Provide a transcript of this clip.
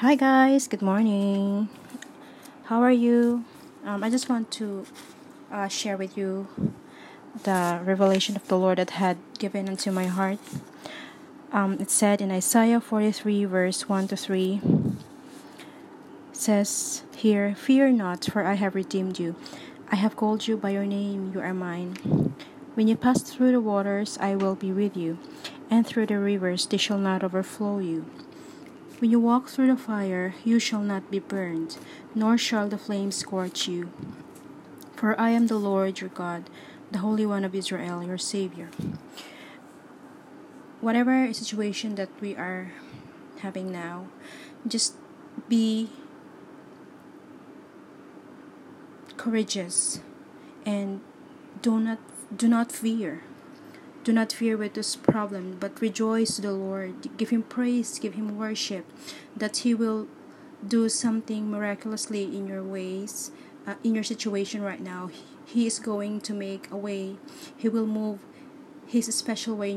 Hi guys, good morning. How are you? Um, I just want to uh, share with you the revelation of the Lord that had given unto my heart. Um, it said in Isaiah 43, verse 1 to 3, says here, Fear not, for I have redeemed you. I have called you by your name, you are mine. When you pass through the waters, I will be with you, and through the rivers, they shall not overflow you. When you walk through the fire, you shall not be burned, nor shall the flames scorch you. For I am the Lord your God, the Holy One of Israel, your Savior. Whatever situation that we are having now, just be courageous and do not do not fear do not fear with this problem, but rejoice the Lord. Give Him praise, give Him worship, that He will do something miraculously in your ways, uh, in your situation right now. He is going to make a way. He will move His special way in your